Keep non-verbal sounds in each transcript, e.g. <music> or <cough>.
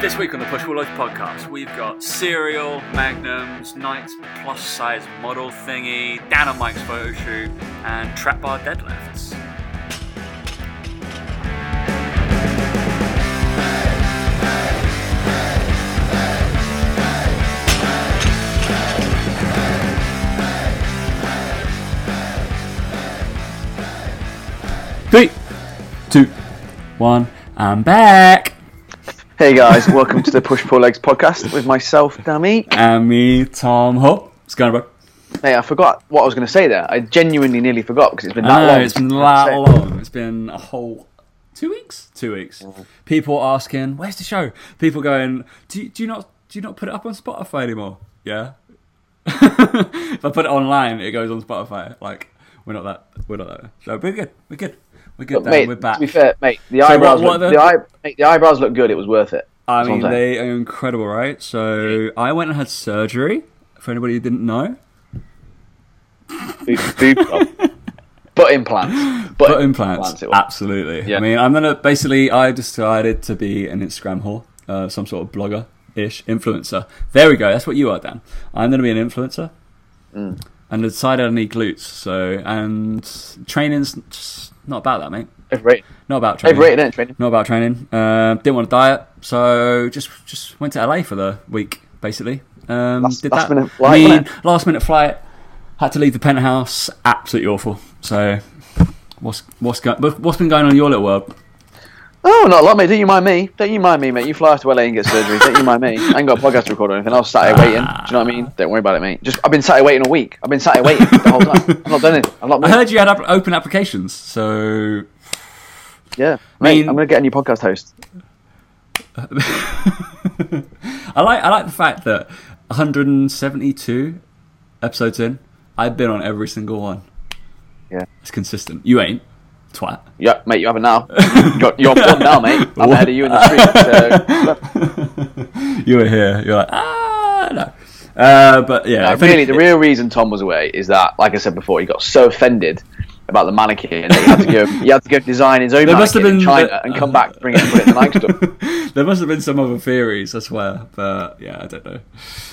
This week on the Push Pull Legs podcast, we've got cereal, magnums, Nike's plus size model thingy, Dan and Mike's photo shoot, and trap bar deadlifts. Three, two, one, I'm back. Hey guys, welcome to the Push Pull Legs podcast with myself, Dammy. And me, Tom Hope. What's going on, bro? Hey, I forgot what I was going to say there. I genuinely nearly forgot because it's been that I know, long. it's been that long. It's been a whole two weeks. Two weeks. People asking, "Where's the show?" People going, "Do you, do you not do you not put it up on Spotify anymore?" Yeah. <laughs> if I put it online, it goes on Spotify. Like we're not that. We're not that. So we're good. We're good. We're good. But, mate, we're back. to be fair, mate, the So eyebrows, what- what look, the- the, eye, mate, the eyebrows look good. It was worth it. I mean, they are incredible, right? So I went and had surgery. For anybody who didn't know, job. <laughs> Butt implants. Butt, implants, it absolutely. Yeah. I mean, I'm gonna basically. I decided to be an Instagram whore, uh, some sort of blogger ish influencer. There we go. That's what you are, Dan. I'm gonna be an influencer, Mm. and I decided I need glutes. So and training's just not about that, mate. Overrated. Not about training. Overrated, training? Not about training. Uh, didn't want to diet, so just just went to LA for the week, basically. Um, Last- did last that. minute flight, I mean, last minute flight. Had to leave the penthouse. Absolutely awful. So, what's what's go- what's been going on in your little world? Oh, not a lot, mate. Don't you mind me? Don't you mind me, mate? You fly off to LA and get surgery. Don't you mind me? I ain't got a podcast to record or anything. I was sat here waiting. Do you know what I mean? Don't worry about it, mate. Just I've been sat here waiting a week. I've been sat here waiting the whole time. I've not done it. I've not I heard you had up- open applications, so Yeah, mate. mean- I'm gonna get a new podcast host. <laughs> I like I like the fact that 172 episodes in, I've been on every single one. Yeah. It's consistent. You ain't twat. Yeah, mate, you have it now. <laughs> You're, you're one now, mate. <laughs> I'm ahead of you in the street. So, <laughs> You were here. You're like ah no. Uh, but yeah, no, really, the real reason Tom was away is that, like I said before, he got so offended about the mannequin that he had to go. he had to go design his own There must mannequin have in been- China and come back, bring it, and put it in the Nike store. <laughs> there must have been some other theories, I swear, but yeah, I don't know.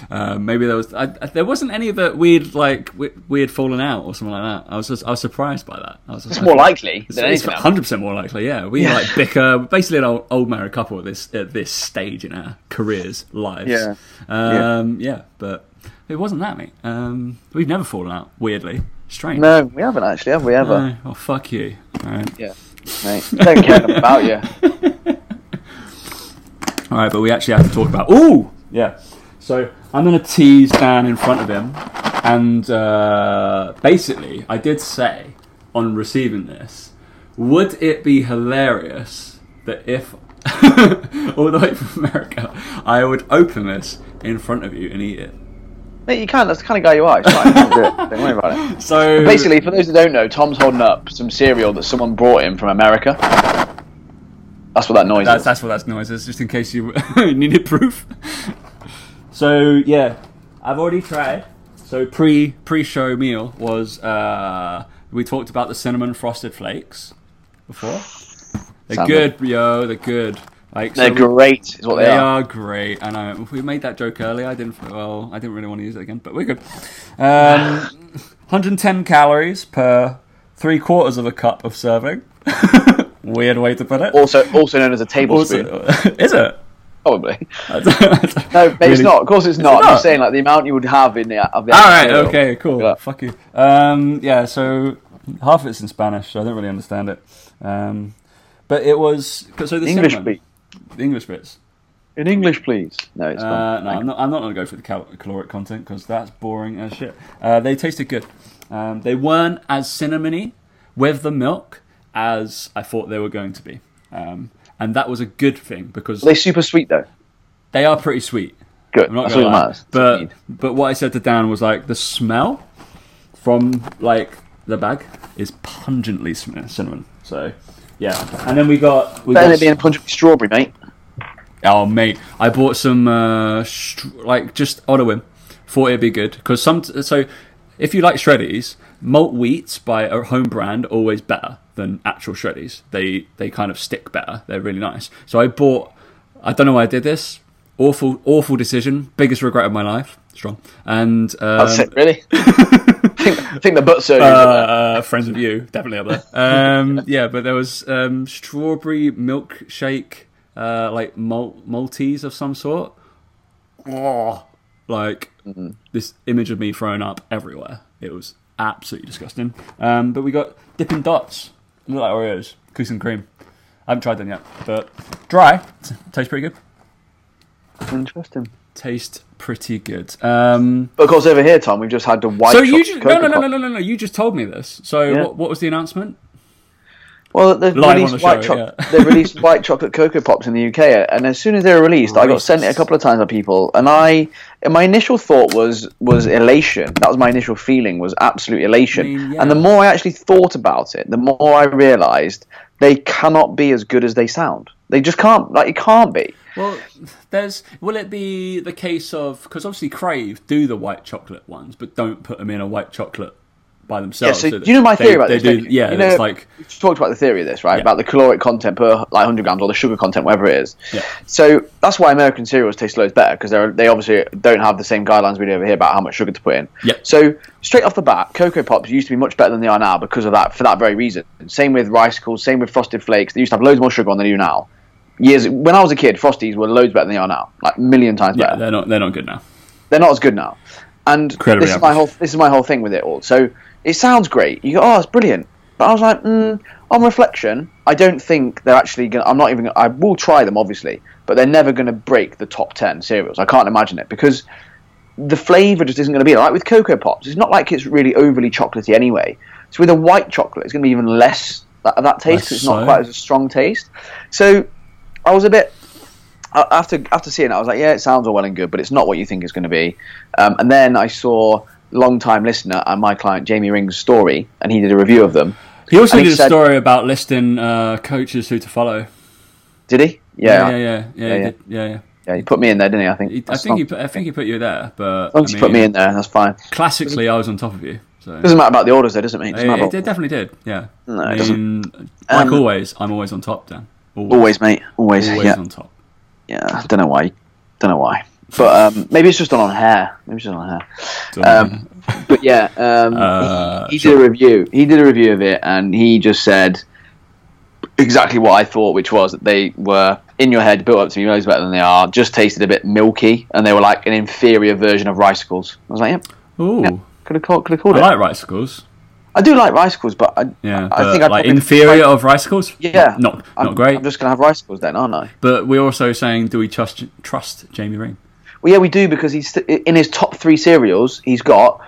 Um, maybe there was. I, there wasn't any of that weird, like weird falling out or something like that. I was just, I was surprised by that. I was It's more likely It's than hundred percent more likely. Yeah, we Yeah. like bicker. Basically an old, old married couple at this at this stage in our careers, lives. Yeah. Um, yeah. but it wasn't that, mate. Um, we've never fallen out. Weirdly, strange. No, we haven't actually, have we ever? No. Oh fuck you. All right. Yeah, mate. Don't care about you. <laughs> All right, but we actually have to talk about. Ooh, yeah. So I'm going to tease Dan in front of him, and uh, basically, I did say on receiving this, would it be hilarious that if <laughs> all the way from America, I would open this in front of you and eat it? Mate, you can. That's the kind of guy you are. It's fine. <laughs> Don't do it. Don't worry about it. So Basically, for those who don't know, Tom's holding up some cereal that someone brought him from America. That's what that noise That's is. that's what that noise is, just in case you <laughs> needed proof. <laughs> So yeah, I've already tried. So pre pre show meal was uh, we talked about the cinnamon frosted flakes before. They're Sound good, yo. They're good. Like They're so great, is what they, They are. are great. I know. We made that joke earlier. I didn't. Well, I didn't really want to use it again, but we're good. Um, <laughs> 110 calories per three quarters of a cup of serving. <laughs> Weird way to put it. Also, also known as a tablespoon. Also, <laughs> is it? Probably. no, but it's not. Of course, it's not. I'm not? just saying, like the amount you would have in the of the. All cereal. Okay. Cool. Yeah. Fuck you. Um, yeah. So half of it's in Spanish, so I don't really understand it. Um, but it was so the English. The English bits. In English, please. No, it's Uh, no, I'm not. I'm not going to go for the cal- caloric content because that's boring as shit. Uh, they tasted good. Um, they weren't as cinnamony with the milk as I thought they were going to be, um, and that was a good thing because they're they super sweet though? they are pretty sweet. Good. I'm not That's gonna what lie. matters. That's what you But but what I said to Dan was like the smell from like the bag is pungently cin- cinnamon. So yeah, and then we got we better got than being a punch of strawberry, mate. Oh mate, I bought some uh, str- like just on a whim. Thought it'd be good because some. So if you like shreddies, malt wheats by a home brand always better than actual shreddies. They they kind of stick better. They're really nice. So I bought I don't know why I did this. Awful, awful decision. Biggest regret of my life. Strong. And um, That's it, really. I, <laughs> think, I think the butt surgery. uh, friends of you, definitely up there. Um, yeah, but there was um, strawberry milkshake, uh, like malt Maltese of some sort. Oh, like this image of me thrown up everywhere. It was absolutely disgusting. Um, but we got Dippin' Dots. They Look like Oreos, cookies and cream. I haven't tried them yet, but dry. T- tastes pretty good. Interesting. Taste pretty good. Um, But of course, over here, Tom, we've just had the white. so you just, no, no, no, no, no, no, no. You just told me this. So Yeah. what, what was the announcement? Well, they've Live released the white chocolate. they've <laughs> released white chocolate Coco Pops in the UK, and as soon as they were released, I got sent it a couple of times by people, and I, and my initial thought was was elation. That was my initial feeling was absolute elation. I mean, yeah. And the more I actually thought about it, the more I realised they cannot be as good as they sound. They just can't. Like it can't be. Well, there's. Will it be the case of because obviously Krave do the white chocolate ones, but don't put them in a white chocolate by themselves. Yeah, so do you know my they- theory about they this? do- yeah, you know, it's like we've talked about the theory of this, right? Yeah. About the caloric content per like 100 grams or the sugar content, whatever it is. Yeah. So that's why American cereals taste loads better because they they obviously don't have the same guidelines we do over here about how much sugar to put in. Yeah. So straight off the bat, Coco Pops used to be much better than they are now because of that for that very reason. Same with Ricicles, same with Frosted Flakes. They used to have loads more sugar on than they do now. Years when I was a kid, Frosties were loads better than they are now, like a million times yeah, better they're not they're not good now. they're not as good now. And Incredibly this is my average. whole this is my whole thing with it all. So it sounds great. You go, oh, it's brilliant. But I was like, mm, on reflection, I don't think they're actually going. to I'm not even. Gonna, I will try them, obviously, but they're never going to break the top ten cereals. I can't imagine it because the flavour just isn't going to be like with Coco Pops. It's not like it's really overly chocolatey anyway. So with a white chocolate, it's going to be even less that, that taste. 'cause it's not quite as a strong taste. So I was a bit after after seeing it, I was like, yeah, it sounds all well and good, but it's not what you think it's going to be. Um, and then I saw long time listener and my client Jamie Ring's story, and he did a review of them. He also And he did a said- story about listing uh, coaches who to follow. Did he? Yeah, Yeah, yeah, yeah, yeah, Yeah, he yeah. did. yeah, yeah. yeah. He put me in there, didn't he? I think. He, I think he put, I think he put you there, but As long as I he put me in there, that's fine. Classically, I was on top of you. So Doesn't matter about the orders, though, doesn't it? Doesn't it, matter it, definitely did. Yeah. No, I it mean, like Um, always, I'm always on top. Dan. Always, Always, mate. Always. always yeah. on top. Yeah. I don't know why. Don't know why. But um, maybe it's just on hair. Maybe it's just on hair. Um, but yeah, um, Uh, he, he did a review. He did a review of it, and he just said exactly what I thought, which was that they were in your head, built up to be loads better than they are. Just tasted a bit milky, and they were like an inferior version of Ricicles. I was like, yep, Ooh, yeah, could have called, could have called I it. like ricicles. I do like Ricicles, but I, Yeah, I think I'd like inferior of ricicles. Yeah, not I'm, not great. I'm just gonna have Ricicles then, aren't I? But we're also saying, do we trust trust Jamie Ring? Well, yeah, we do because he's in his top three cereals. He's got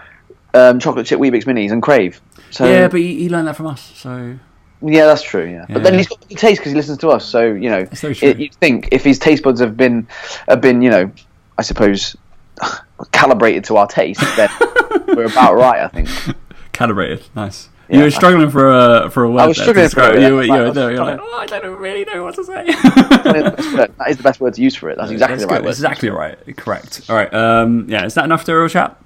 um, chocolate chip Weetabix minis and Krave. So yeah, but he, he learned that from us. So Yeah, that's true. Yeah, but then he's got good taste because he listens to us. So you know, it, you'd think if his taste buds have been have been you know, I suppose <laughs> calibrated to our taste, then <laughs> we're about right. I think. calibrated, nice. Yeah, you were struggling for a for a word. I was struggling for a describe- word, You were, you yeah. were, I there, you're like, oh, I don't really know what to say. <laughs> that is the best word to use for it. That's exactly That's the right good. word. Exactly right. Correct. All right. Um, yeah, is that enough to real chat?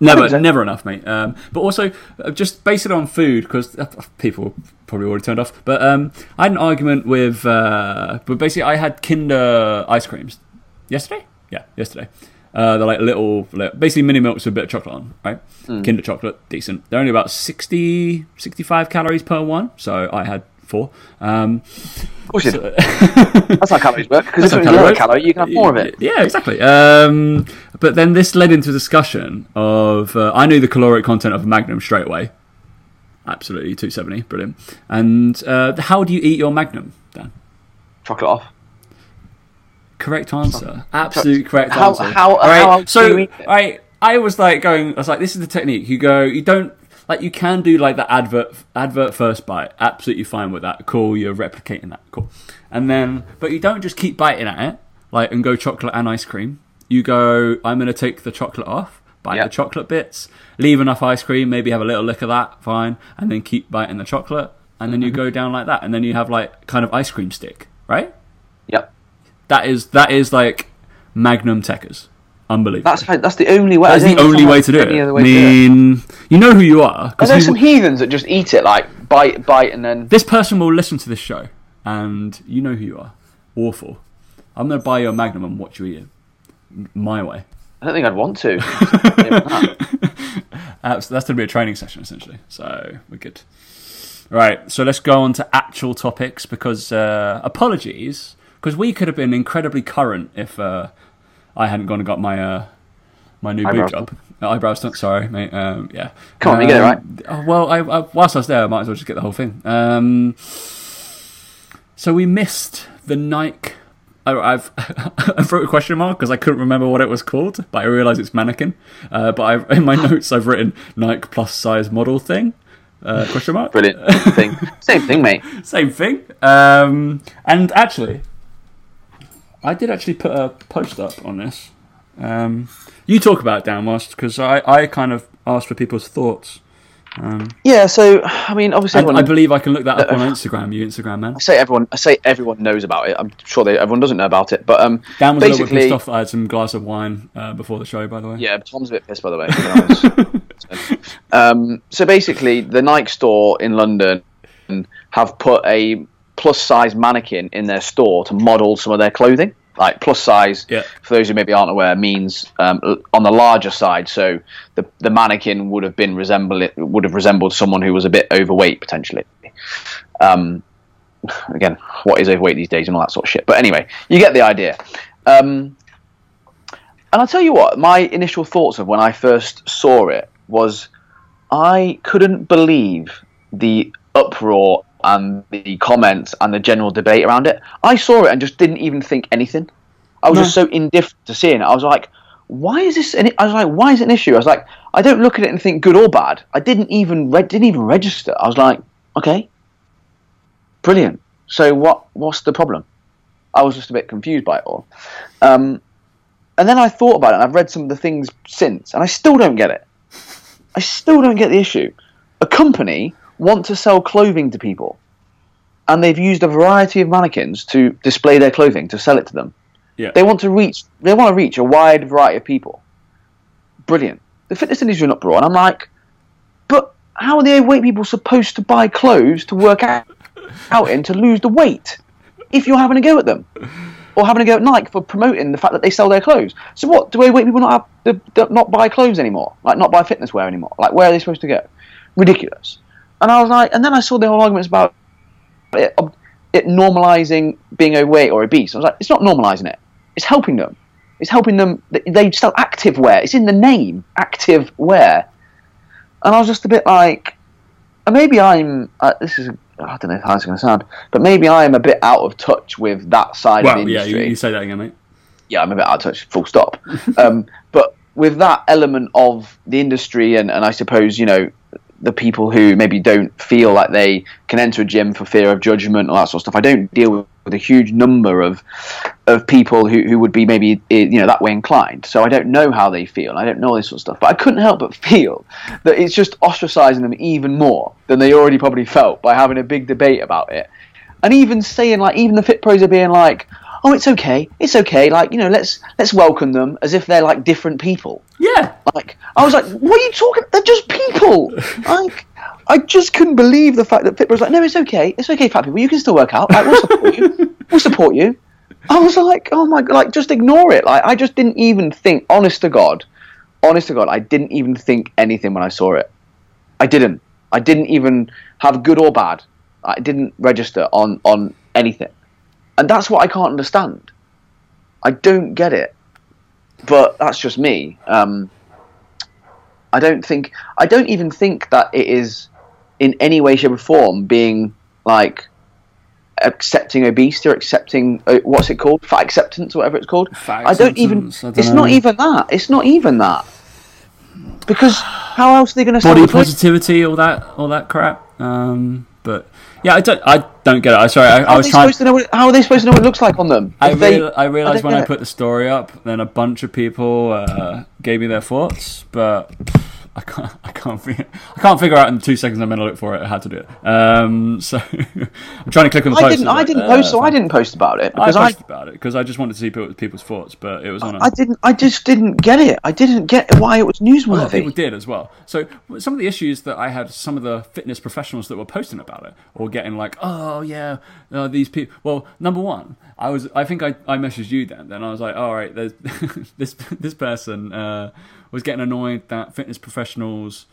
Never, think so. never enough, mate. Um, but also, uh, just base it on food because people probably already turned off. But um, I had an argument with, uh, but basically, I had Kinder ice creams yesterday. Yeah, yesterday. Uh, they're like little, li- basically mini milks with a bit of chocolate on, right? Hmm. Kinder chocolate, decent. They're only about 60, 65 calories per one, so I had four. Um, Of course you do. That's how calories work. Because if it's calorie, you can have more of it. Yeah, exactly. Um, but then this led into a discussion of uh, I knew the caloric content of a Magnum straight away. Absolutely, 270, brilliant. And uh, how do you eat your Magnum, Dan? Chocolate off. Correct answer. Absolute correct How- answer. how- All right, how so you? I I was like going. I was like, this is the technique. You go. You don't like. You can do like the advert advert first bite. Absolutely fine with that. Cool. You're replicating that. Cool. And then, but you don't just keep biting at it like and go chocolate and ice cream. You go. I'm going to take the chocolate off. Bite Yeah. the chocolate bits. Leave enough ice cream. Maybe have a little lick of that. Fine. And then keep biting the chocolate. And then you Mm-hmm. go down like that. And then you have like kind of ice cream stick. Right. Yep. That is that is like Magnum Techers. Unbelievable. That's how, that's the only way. That's the only way to do it. I mean, you know who you are Are there some heathens that just eat it like bite, bite, and then this person will listen to this show, and you know who you are. Awful. I'm going to buy you a Magnum and watch you eat it my way. I don't think I'd want to. Uh, <laughs> so <laughs> that's going to be a training session essentially. So we're good. Right. So let's go on to actual topics because uh, apologies because we could have been incredibly current if uh, I hadn't gone and got my uh, my new Eyebrows boob job. Uh, eyebrows, not Sorry, mate. Um, yeah. Come on, you get it right. Um, oh, well, I, I, whilst I was there, I might as well just get the whole thing. Um, so we missed the Nike. I, I've <laughs> I wrote a question mark because I couldn't remember what it was called, but I realised it's mannequin. Uh, but I've, in my <laughs> notes, I've written Nike plus size model thing. Uh, question mark. Brilliant thing. <laughs> Same thing, mate. Same thing. Um, and actually, I did actually put a post up on this. Um, you talk about it, Dan, whilst because I, I kind of asked for people's thoughts. Um, Yeah. So I mean, obviously, everyone, I believe I can look that up on Instagram. You Instagram man. I say everyone. I say everyone knows about it. I'm sure they, everyone doesn't know about it, but um, Dan was a little bit basically, pissed off I had some glass of wine uh, before the show, by the way. Yeah, Tom's a bit pissed by the way. <laughs> um, so basically, the Nike store in London have put a plus size mannequin in their store to model some of their clothing. Like plus size, Yeah. for those who maybe aren't aware, means um, on the larger side. So the the mannequin would have been resemble would have resembled someone who was a bit overweight potentially. Um, again, what is overweight these days and all that sort of shit. But anyway, you get the idea. Um, and I'll tell you what, my initial thoughts of when I first saw it was I couldn't believe the uproar and the comments and the general debate around it. I saw it and just didn't even think anything. I was No. just so indifferent to seeing it. I was like, why is this? An, I was like, why is it an issue? I was like, I don't look at it and think good or bad. I didn't even re- didn't even register. I was like, okay, brilliant. So what? What's the problem? I was just a bit confused by it all. Um, and then I thought about it, and I've read some of the things since, and I still don't get it. I still don't get the issue. A company want to sell clothing to people, and they've used a variety of mannequins to display their clothing to sell it to them. Yeah. They want to reach. They want to reach a wide variety of people. Brilliant. The fitness industry in uproar, and I'm like, but how are the overweight people supposed to buy clothes to work out, out in to lose the weight if you're having a go at them? or having a go at Nike for promoting the fact that they sell their clothes. So what? Do overweight people not have not buy clothes anymore? Like not buy fitness wear anymore? Like where are they supposed to go? Ridiculous. And I was like, and then I saw the whole arguments about it, it normalizing being overweight or obese. I was like, it's not normalizing it. It's helping them. It's helping them. They sell active wear. It's in the name, active wear. And I was just a bit like, maybe I'm. Uh, this is I don't know how it's going to sound, but maybe I am a bit out of touch with that side of Well, the yeah, industry. you, you say that again, mate. yeah, I'm a bit out of touch, full stop. <laughs> um, but with that element of the industry, and, and I suppose, you know, the people who maybe don't feel like they can enter a gym for fear of judgment, all that sort of stuff, I don't deal with, with a huge number of of people who, who would be maybe eh, you know that way inclined. So I don't know how they feel. I don't know all this sort of stuff. But I couldn't help but <laughs> feel that it's just ostracizing them even more than they already probably felt by having a big debate about it. And even saying like even the fit pros are being like, oh, it's okay, it's okay. Like you know, let's let's welcome them as if they're like different people. Yeah. Like I was like, what are you talking? They're just people. <laughs> like I just couldn't believe the fact that Fitbit was like, no, it's okay, it's okay, fat people, you can still work out. Like we'll support you, <laughs> we'll support you. I was like, oh my god, like just ignore it. Like I just didn't even think. Honest to God, honest to God, I didn't even think anything when I saw it. I didn't. I didn't even have good or bad. I didn't register on on anything, and that's what I can't understand. I don't get it, but that's just me. Um, I don't think. I don't even think that it is in any way, shape, or form being like accepting obesity or accepting uh, what's it called fat acceptance or whatever it's called Fat i don't even I don't it's know. not even that it's not even that because how else are they going to Body positivity, all that, all that crap. Um, but yeah, I don't, I don't get it. I sorry, I, I how, are was they trying. supposed to know what, how are they supposed to know what it looks like on them I, they- real, I realized don't when I it. put the story up, then a bunch of people uh, gave me their thoughts, but I can't, I can't, figure, I can't figure out in the two seconds I'm going to look for it how to do it. Um, so <laughs> I'm trying to click on the I post. didn't. I didn't like, post. So uh, I didn't post about it I because I. posted about it because I just wanted to see people, people's thoughts, but it was on. A, I didn't. I just didn't get it. I didn't get why it was of people did as well. So some of the issues that I had, some of the fitness professionals that were posting about it, or getting like, "Oh yeah, uh, these people." Well, number one, I was, I think I, I messaged you then. Then I was like, "All right, there's <laughs> this this person uh, was getting annoyed that fitness professionals."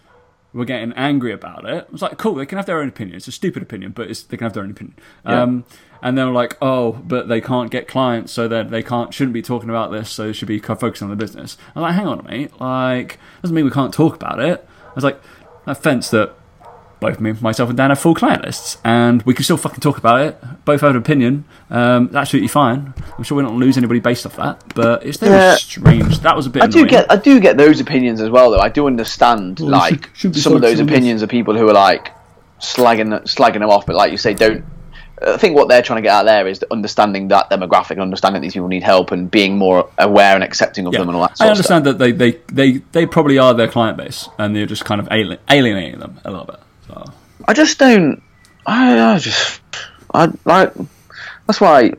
were getting angry about it. I was like, cool, they can have their own opinion. It's a stupid opinion, but it's, they can have their own opinion. Yeah. Um, and they were like, oh, but they can't get clients, so that they can't shouldn't be talking about this, so they should be focusing on the business. I was like, hang on, mate, like doesn't mean we can't talk about it. I was like, that fence that both me, myself, and Dan have full client lists, and we can still fucking talk about it. Both have an opinion. Um, absolutely fine. I'm sure we're not going to lose anybody based off that, but it's very Yeah. strange. That was a bit. I do get. I do get those opinions as well, though. I do understand Well, like should- should some of those opinions of people who are like slagging slagging them off, but like you say, don't. I think what they're trying to get out there is understanding that demographic, and understanding that these people need help, and being more aware and accepting of them, and all that. I understand that they, they, they, they probably are their client base, and they're just kind of alien, alienating them a little bit. I just don't. I, I just. I like. That's why.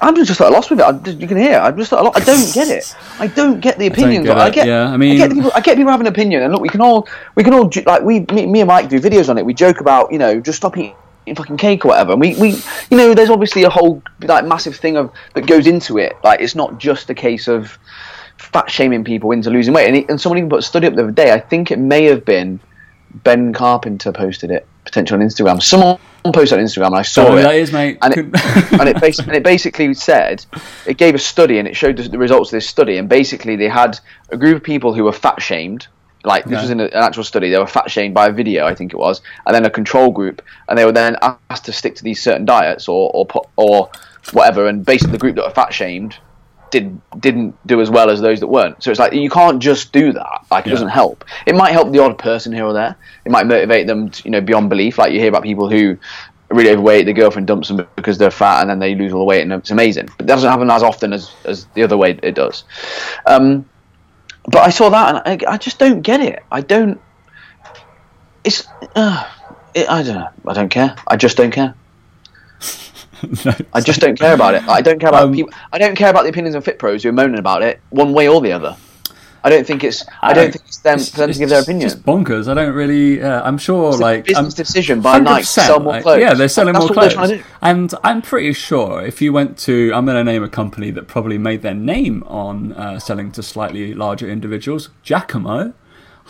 I'm just at a loss with it. I, just- you can hear. I'm just at a loss. I don't get it. I don't get the opinions. get I get. yeah, I I mean- get people. I get people having an opinion, and look, we can all. We can all like we. Me, me and Mike do videos on it. We joke about you know just stop eating fucking cake or whatever. And we, we you know there's obviously a whole like massive thing of that goes into it. Like it's not just a case of fat shaming people into losing weight. And, he, and someone even put a study up the other day. I think it may have been Ben Carpenter posted it potentially on Instagram. Someone posted on Instagram, and I saw Sorry, it. that is, mate. And it, <laughs> and, it bas- <laughs> and it basically said it gave a study and it showed the, the results of this study. And basically, they had a group of people who were fat shamed. Like this Yeah. was in an actual study. They were fat shamed by a video, I think it was, and then a control group, and they were then asked to stick to these certain diets or or or whatever. And basically, the group that were fat shamed did didn't do as well as those that weren't. So it's like you can't just do that. Like it Yeah. doesn't help. It might help the odd person here or there. It might motivate them, to, you know, beyond belief. Like you hear about people who are really overweight, their girlfriend dumps them because they're fat, and then they lose all the weight, and it's amazing. But that doesn't happen as often as as the other way it does. Um, but I saw that, and I, I just don't get it. I don't. It's. Uh, it, I don't know. I don't care. I just don't care. <laughs> No, I just don't care about it. I don't care about Um, people. I don't care about the opinions of fit pros who are moaning about it one way or the other. I don't think it's. I, don't think it's them for them to give their it's opinion. Just bonkers. I don't really. I'm sure, It's a like business um, decision by Nike to 100%, sell more like, clothes. Yeah, they're selling That's more clothes. And I'm pretty sure if you went to, I'm going to name a company that probably made their name on uh, selling to slightly larger individuals, Jacamo.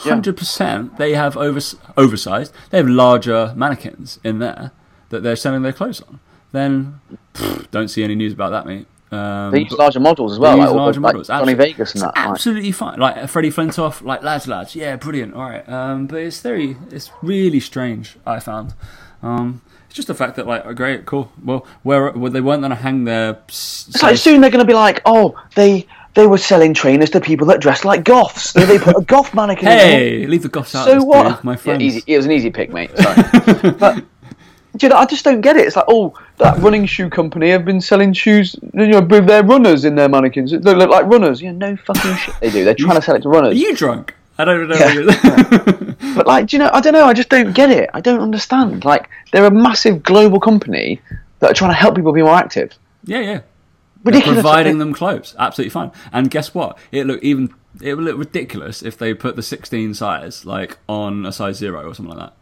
Yeah. Hundred percent, they have overs- oversized. They have larger mannequins in there that they're selling their clothes on. Then, pff, don't see any news about that, mate. Um, They use larger models as well, they like, use the- larger like models. Johnny Absolutely. Vegas and that. like- absolutely fine. Like Freddie Flintoff, like lads, lads, yeah, brilliant. All right, um, but it's very, it's really strange. I found. Um, it's just the fact that like, oh, great, cool. Well, where well, they weren't going to hang their. It's like soon they're going to be like, oh, they they were selling trainers to people that dressed like goths. They, they put a goth mannequin. in <laughs> there. hey, leave the goths out. so what? my Yeah, friends. easy. It was an easy pick, mate. Sorry, <laughs> but do you know, I just don't get it. It's like, oh, that running shoe company have been selling shoes, you know, with their runners in their mannequins. They look like runners. You know, no fucking shit they do. They're trying to sell it to runners. Are you drunk? I don't know. Yeah. <laughs> But like, do you know? I don't know. I just don't get it. I don't understand. Like, they're a massive global company that are trying to help people be more active. yeah, yeah. They're Ridiculous. providing them clothes, absolutely fine. And guess what? It look even it would look ridiculous if they put the 16 size like on a size zero or something like that.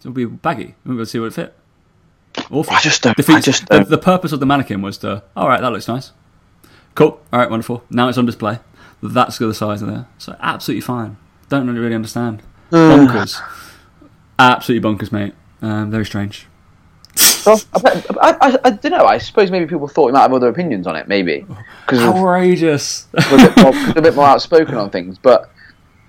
So it would be baggy. We would see what it fit. Awful. I just don't- Defeats- I just the, don't. the purpose of the mannequin was to. All right, that looks nice. Cool. All right, wonderful. Now it's on display. That's the size of there. So absolutely fine. Don't really, really understand. Bonkers. absolutely bonkers, mate. Um, very strange. Well, I, I, I, I don't know. I suppose maybe people thought he might have other opinions on it. Maybe because Outrageous. we're a bit, more, a bit more outspoken on things. But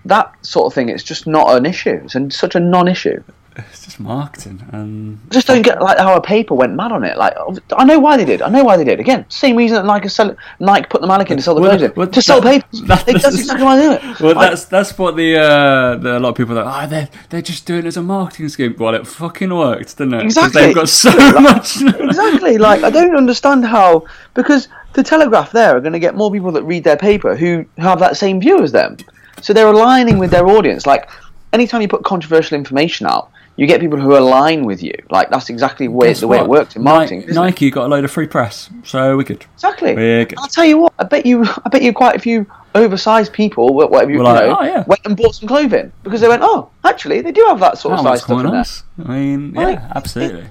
that sort of thing, it's just not an issue. It's such a non-issue. It's just marketing. And I just don't get like how a paper went mad on it. Like I know why they did. I know why they did. Again, same reason that Nike sell Nike put the mannequin to sell the Well, clothes in well, to sell that- papers. <laughs> that- They- that's exactly why they do it. Well, Like, that's that's what the, uh, the a lot of people are like, oh, they're they're just doing it as a marketing scheme. Well, it fucking worked, didn't it? Exactly. They've got so <laughs> much. <laughs> exactly. Like I don't understand how because the Telegraph there are going to get more people that read their paper who have that same view as them. So they're aligning with their audience. Like anytime you put controversial information out, you get people who align with you. Like that's exactly the way, Guess the way it what? works in marketing. Nike? Nike got a load of free press, so we could. Exactly. We're good. I'll tell you what. I bet you. I bet you quite a few oversized people, wh- whatever you, you like, know, "Oh, yeah." went and bought some clothing because they went, oh, actually, they do have that sort of Oh, size stuff in there. I mean, Like, yeah, absolutely.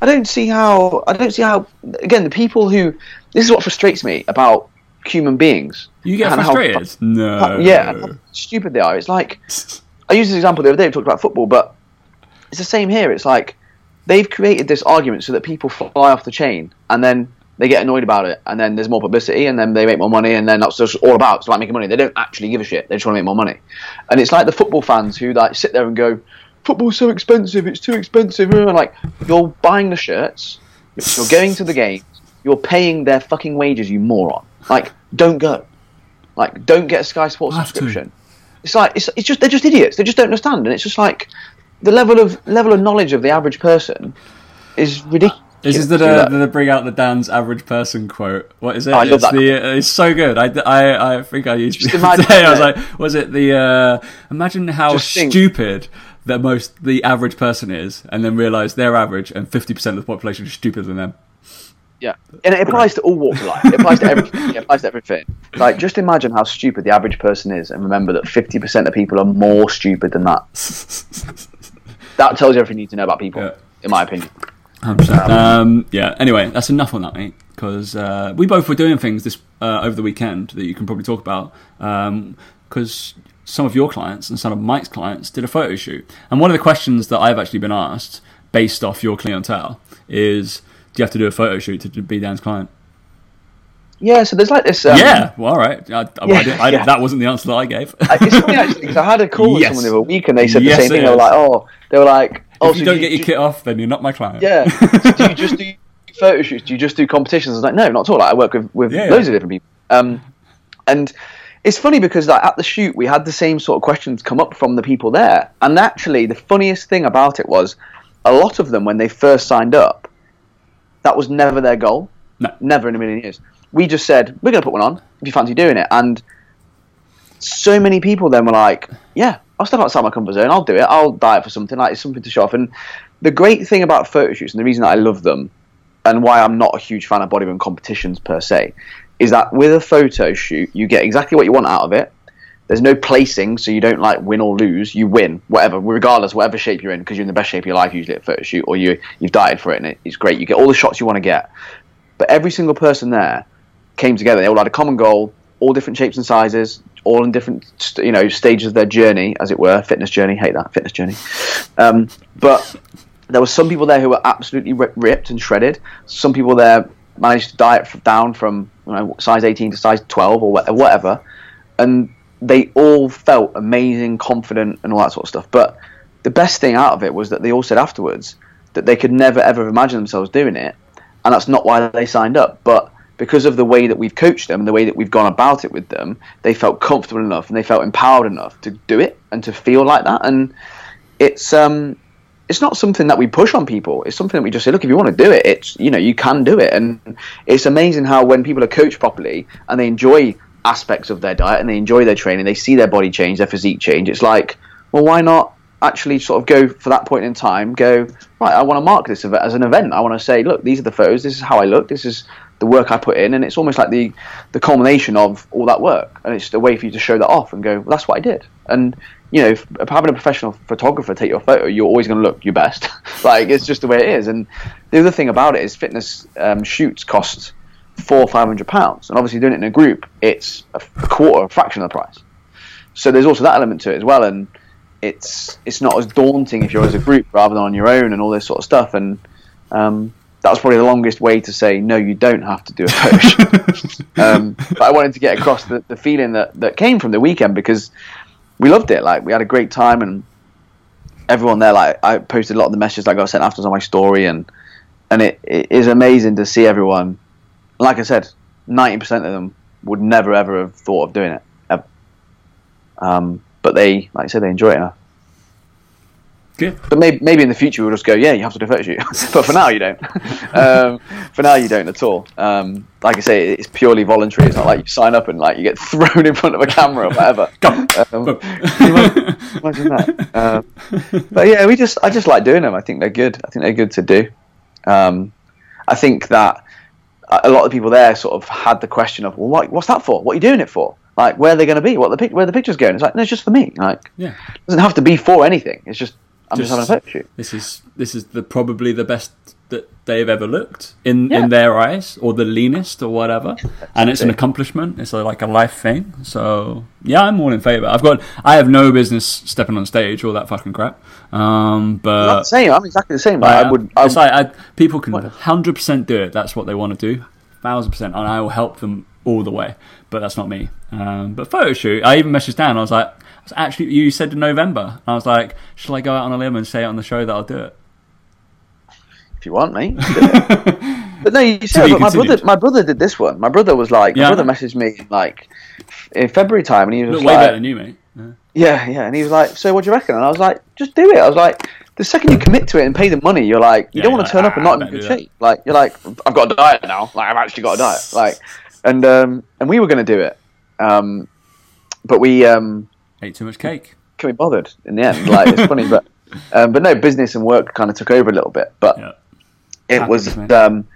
I don't see how. I don't see how. Again, the people who. This is what frustrates me about human beings. You get and how- frustrated? no. yeah, how stupid they are. It's like <laughs> I used this example the other day. We talked about football, but it's the same here. It's like they've created this argument so that people fly off the chain, and then they get annoyed about it, and then there's more publicity, and then they make more money, and then that's just all about. It's like making money. They don't actually give a shit. They just want to make more money, and it's like the football fans who like sit there and go, "Football's so expensive. It's too expensive." And like you're buying the shirts, you're going to the games, you're paying their fucking wages, you moron. Like, don't go. Like, don't get a Sky Sports Have to. subscription. It's like it's, it's just they're just idiots. They just don't understand, and it's just like the level of level of knowledge of the average person is ridiculous. This is the, the, the bring out the Dan's average person quote. What is it? Oh, I love it's that. the it's so good. I, I, I think I used Just it the <laughs> other imagine day. I was like, was it the uh, imagine how Just think. stupid that most the average person is, and then realize they're average and fifty percent of the population is stupider than them. Yeah, and it applies to all walks of life. It applies to everything. It applies to everything. Like, just imagine how stupid the average person is, and remember that fifty percent of people are more stupid than that. <laughs> That tells you everything you need to know about people, Yeah. in my opinion. 100%. Um, yeah. Anyway, that's enough on that, mate. Because uh, we both were doing things this uh, over the weekend that you can probably talk about. Because some of your clients and some of Mike's clients did a photo shoot, and one of the questions that I've actually been asked, based off your clientele, is, "Do you have to do a photo shoot to be Dan's client?" Yeah, so there's like this. Um, yeah. Well, all right. I, I, I Yeah, didn't- I- yeah. That wasn't the answer that I gave. I- It's funny actually because I had a call with someone the other week and they said Yes, the same thing. They were like, "Oh, they were like, oh, if you don't do get your kit off, then you're not my client. Yeah. <laughs> do you just do photo shoots? Do you just do competitions? I was like, no, not at all. Like, I work with, with Yeah, loads of different people. Um, and it's funny because like, at the shoot, we had the same sort of questions come up from the people there. And actually, the funniest thing about it was a lot of them, when they first signed up, that was never their goal. No. Never in a million years. We just said, we're going to put one on if you fancy doing it. And so many people then were like, yeah, I'll step outside my comfort zone. I'll do it. I'll diet for something. Like, it's something to show off. And the great thing about photo shoots and the reason that I love them and why I'm not a huge fan of bodybuilding competitions per se is that with a photo shoot, you get exactly what you want out of it. There's no placing, so you don't like win or lose. You win, whatever, regardless, whatever shape you're in, because you're in the best shape of your life usually at a photo shoot, or you you've dieted for it and it, it's great. You get all the shots you want to get. But every single person there came together. They all had a common goal, all different shapes and sizes, all in different you know stages of their journey, as it were, fitness journey. Hate that fitness journey. Um, but there were some people there who were absolutely ripped and shredded. Some people there managed to diet down from you know, size 18 to size 12 or whatever, and they all felt amazing, confident, and all that sort of stuff. But the best thing out of it was that they all said afterwards that they could never ever imagine themselves doing it, and that's not why they signed up. But because of the way that we've coached them and the way that we've gone about it with them, they felt comfortable enough and they felt empowered enough to do it and to feel like that. And it's um, it's not something that we push on people. It's something that we just say, look, if you want to do it, it's you know you can do it. And it's amazing how when people are coached properly and they enjoy aspects of their diet and they enjoy their training, they see their body change, their physique change. It's like, well, why not actually sort of go for that point in time? Go right. I want to mark this as an event. I want to say, look, these are the photos. This is how I look. This is the work I put in, and it's almost like the the culmination of all that work. And it's a way for you to show that off and go, well, that's what I did. And you know, if, having a professional photographer take your photo, you're always going to look your best. <laughs> like it's just the way it is. And the other thing about it is fitness um, shoots cost four or five hundred pounds, and obviously doing it in a group, it's a, a quarter, a fraction of the price. So there's also that element to it as well, and it's it's not as daunting if you're as a group rather than on your own and all this sort of stuff. And um, that was probably the longest way to say no, you don't have to do a push <laughs> um, but I wanted to get across the, the feeling that, that came from the weekend because we loved it. Like we had a great time and everyone there. Like I posted a lot of the messages that got sent afterwards on my story, and and it, it is amazing to see everyone. Like I said, ninety percent of them would never ever have thought of doing it. Um, but they, like I said, they enjoy it enough. Good. But maybe, maybe in the future we'll just go, yeah, you have to photo shoot. <laughs> but for now, you don't. <laughs> um, for now, you don't at all. Um, like I say, it's purely voluntary. It's not like you sign up and like you get <laughs> thrown in front of a camera or whatever. Go. Um, imagine, imagine that. Um, but yeah, we just I just like doing them. I think they're good. I think they're good to do. Um, I think that a lot of people there sort of had the question of, well, what, what's that for? What are you doing it for? Like, where are they going to be? What the pic- where the pictures going? It's like, no, it's just for me. Like, Yeah. it doesn't have to be for anything. It's just I'm just, Just- having a photo shoot. This is this is the probably the best that they've ever looked in Yeah. in their eyes, or the leanest, or whatever. And it's an accomplishment. It's a, like a life thing. So yeah, I'm all in favour. I've got I have no business stepping on stage, all that fucking crap. Um, I'm but not same. I'm exactly the same. Like, I, would. I, it's like I, people can hundred percent do it. That's what they want to do, thousand percent, and I will help them all the way. But that's not me. Um, but photo shoot, I even messaged Dan. I was like, was actually, you said in November. I was like, shall I go out on a limb and say it on the show that I'll do it? if you want me. <laughs> but no, you said. But my brother, my brother did this one. My brother was like, Yeah. my brother messaged me like in February time, and he was way like, better than you, mate. Yeah. Yeah, yeah, and he was like, "So what do you reckon?" And I was like, "Just do it." I was like, "The second you commit to it and pay the money, you're like, you Yeah, don't want like, to turn up and "Ah, not in good shape. Like, you're like, I've got a diet now. Like, I've actually got a diet. Like, and um, and we were going to do it, um, but we um, Ate too much cake. can we bothered in the end. Like, it's funny, but <laughs> um, but no, business and work kind of took over a little bit, but Yeah. it was Happens, mate. um,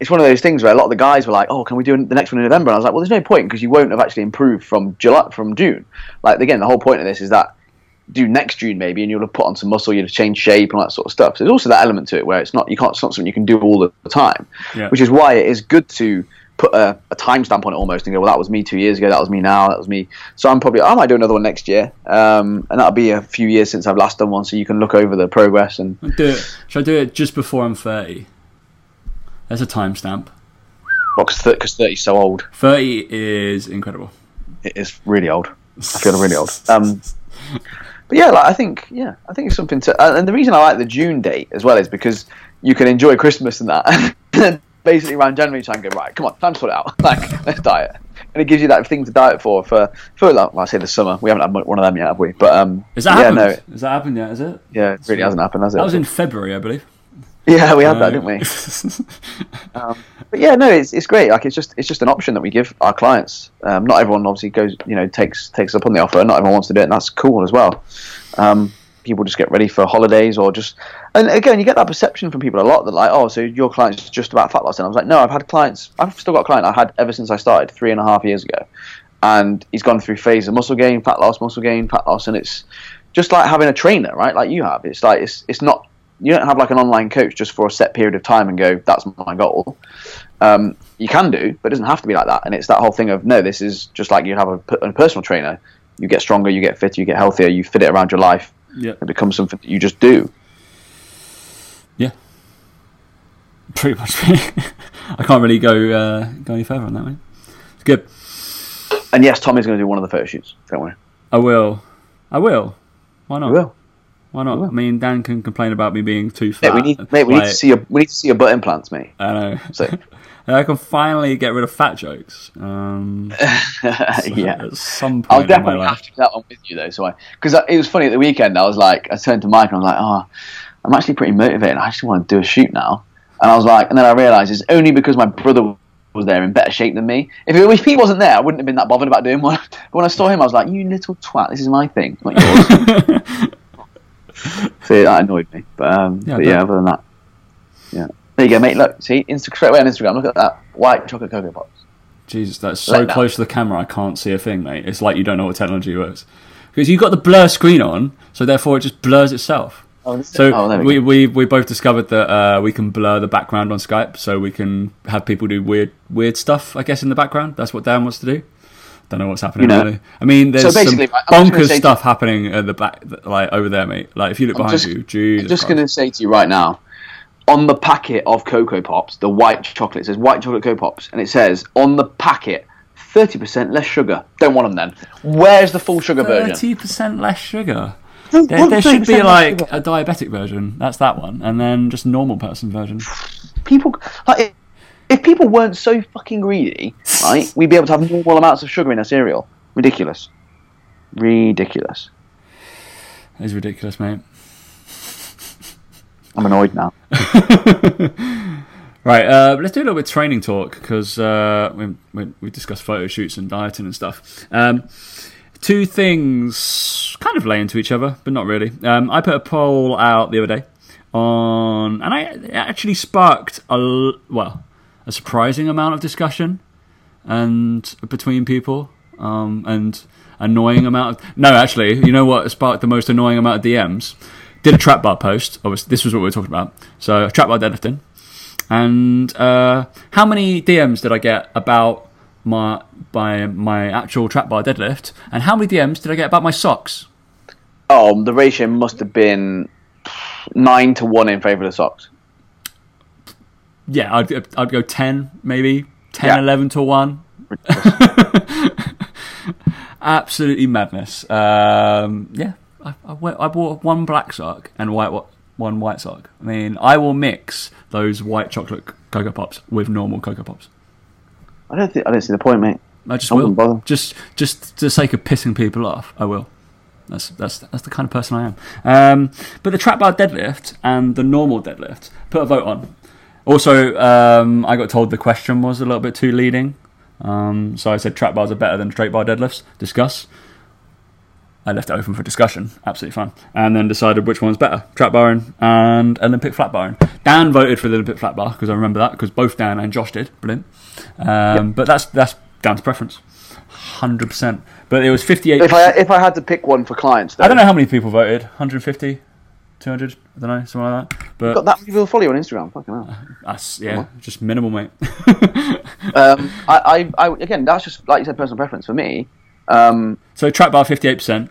it's one of those things where a lot of the guys were like, "Oh, can we do the next one in November?" And I was like, "Well, there's no point because you won't have actually improved from July from June." Like again, the whole point of this is that do next June maybe, and you'll have put on some muscle, you'll have changed shape and all that sort of stuff. So there's also that element to it where it's not you can't it's not something you can do all the time, Yeah. which is why it is good to put a, a timestamp on it almost and go, well, that was me two years ago, that was me now, that was me. So I'm probably I might do another one next year, um, and that'll be a few years since I've last done one, so you can look over the progress and I'll do it. Should I do it just before I'm 30? There's a timestamp. because because 30 is so old. 30 is incredible. It is really old. I feel really old. Um, but yeah, like, I think yeah, I think it's something to. And the reason I like the June date as well is because you can enjoy Christmas and that. <laughs> Basically, around January time, go right. Come on, time to sort it out. <laughs> Like let's diet, and it gives you that thing to diet for for for like well, I say the summer. We haven't had one of them yet, have we? But um, Is that yeah, happened? no, Has that happened yet? Is it? yeah, it really hasn't happened, has it? That was in February, I believe. yeah, we had that, didn't we? <laughs> Um, but yeah, no, it's, it's great. Like it's just it's just an option that we give our clients. Um, not everyone obviously goes, you know, takes takes up on the offer. Not everyone wants to do it, and that's cool as well. Um, people just get ready for holidays or just, and again, you get that perception from people a lot that like, oh, so your client's just about fat loss, and I was like, no, I've had clients. I've still got a client I had ever since I started three and a half years ago, and he's gone through phases of muscle gain, fat loss, muscle gain, fat loss, and it's just like having a trainer, right? Like you have. It's like it's it's not you don't have like an online coach just for a set period of time and go that's my goal. Um, you can do, but it doesn't have to be like that. And it's that whole thing of no, this is just like you have a personal trainer. You get stronger, you get fitter, you get healthier, you fit it around your life. Yeah. It becomes something that you just do. Yeah. Pretty much. <laughs> I can't really go uh, go any further on that, mate. It's good. And yes, Tommy's going to do one of the photo shoots. Don't worry. I will. I will. Why not? We will. Why not? will. I mean, Dan can complain about me being too fat. We need, mate, we need to see your, we need to see your butt implants, mate. I know. So, <laughs> and I can finally get rid of fat jokes. Um, <laughs> yeah. At some point I'll definitely have to do that one with you though. So I, because it was funny at the weekend. I was like, I turned to Mike and I was like, oh, I'm actually pretty motivated. I actually want to do a shoot now. And I was like, and then I realised it's only because my brother was there in better shape than me. If, it, if he wasn't there, I wouldn't have been that bothered about doing one. <laughs> But when I saw him, I was like, you little twat, this is my thing, not yours. <laughs> so that annoyed me. But, um, Yeah, but yeah, other than that, yeah. There you go, mate. Look, see, Insta- straight away on Instagram. Look at that white chocolate Coco Pops. Jesus, that's so Like that. close to the camera, I can't see a thing, mate. It's like you don't know what technology works. Because you've got the blur screen on, so therefore it just blurs itself. Oh, this- So oh, we we, we, we both discovered that uh, we can blur the background on Skype, so we can have people do weird weird stuff. I guess in the background. That's what Dan wants to do. Don't know what's happening You know. really. I mean, there's So some basically, right, I'm just gonna bonkers stuff happening at the back, like over there, mate. Like if you look I'm behind just- you, Jesus I'm just going to say to you right now, on the packet of Coco Pops, the white chocolate it says white chocolate Coco Pops, and it says on the packet thirty percent less sugar. Don't want them then. Where's the full sugar version? Thirty percent less sugar. There, there should be like sugar. a diabetic version. That's that one, and then just normal person version. people like if, if people weren't so fucking greedy, right, we'd be able to have normal amounts of sugar in our cereal. Ridiculous. Ridiculous. It's ridiculous, mate. I'm annoyed now. <laughs> Right, uh, let's do a little bit of training talk because uh, we, we, we discussed photo shoots and dieting and stuff. Um, two things kind of lay into each other, but not really. Um, I put a poll out the other day on, and I it actually sparked a well a surprising amount of discussion and between people um, and annoying amount of no actually you know what sparked the most annoying amount of DMs did a trap bar post obviously this was what we were talking about. So trap bar deadlifting. And uh, how many DMs did I get about my by my actual trap bar deadlift? And how many DMs did I get about my socks? Oh, the ratio must have been nine to one in favour of the socks. yeah I'd, I'd go 10 maybe. 10 Yeah. 11 to 1 <laughs> absolutely madness. Um, yeah, I, I, I bought one black sock and white one white sock. I mean, I will mix those white chocolate Coco Pops with normal Coco Pops. I don't think I don't see the point, mate. I just I will. bother. Just, just for the sake of pissing people off, I will. That's that's that's the kind of person I am. Um, but the trap bar deadlift and the normal deadlift, put a vote on. Also, um, I got told the question was a little bit too leading, um, so I said trap bars are better than straight bar deadlifts. Discuss. I left it open for discussion, absolutely fine, and then decided which one's better: trap barring and Olympic flat barring. Dan voted for the Olympic flat bar because I remember that because both Dan and Josh did. Brilliant. Um, But that's that's down to preference, hundred percent. But it was fifty-eight. If I if I had to pick one for clients, though, I don't know how many people voted. 150, 200, I don't know, something like that. But got that many people follow you on Instagram. Fucking hell. that's yeah, just minimal, mate. <laughs> Um, I, I, I again, that's just like you said, personal preference for me. Um, so trap bar 58%,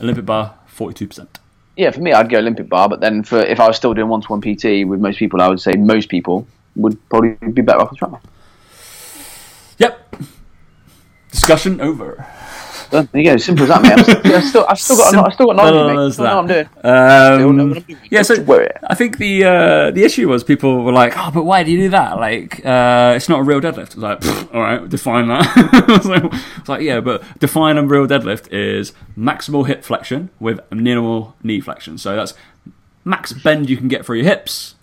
Olympic bar 42%. yeah, for me, I'd go Olympic bar. But then, for if I was still doing one to one PT with most people, I would say most people would probably be better off with trap bar. Yep. Discussion over. Done. There you go. Simple as that, mate. I've still, I've still got, I've still got knowledge, Simple mate. as Still know what I'm doing. Um, I'm doing. yeah, so. I think the uh, the issue was people were like, "Oh, but why do you do that? Like, uh, it's not a real deadlift." I was like, "All right, define that." I was like- I was like, "Yeah, but define a real deadlift is maximal hip flexion with minimal knee flexion. So that's max bend you can get for your hips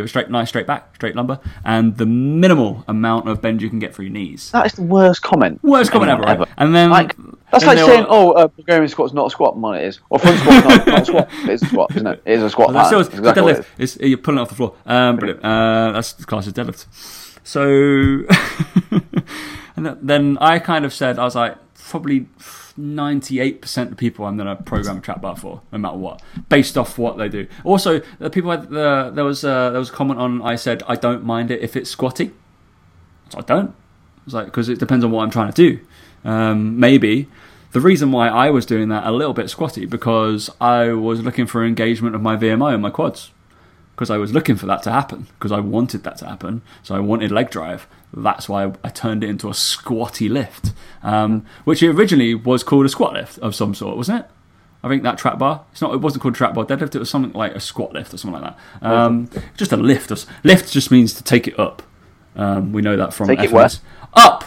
with a straight, nice straight back, straight lumbar, and the minimal amount of bend you can get through your knees." That is the worst comment. Worst comment ever, right? And then Like, that's like saying, were- "Oh, uh, Bulgarian squat's not a squat." Well, it is. Or front squat's not, not a squat. It is a squat, isn't it? It is a squat. Well, that's still It's exactly deadlift. is. It's, you're pulling it off the floor. Um, uh, that's the class as deadlift. So, <laughs> and then I kind of said, I was like, probably 98% of people I'm going to program a trap bar for, no matter what, based off what they do. Also, the people had the, there was uh, there was a comment on. I said I don't mind it if it's squatty. So I don't. It's like because it depends on what I'm trying to do. Um, maybe the reason why I was doing that a little bit squatty because I was looking for engagement of my VMO and my quads because I was looking for that to happen because I wanted that to happen. So I wanted leg drive. That's why I turned it into a squatty lift, um, which originally was called a squat lift of some sort, wasn't it? I think that trap bar. It's not. It wasn't called trap bar deadlift. It was something like a squat lift or something like that. Um, just a lift. Lift just means to take it up. Um, we know that from Take it FMS. Up.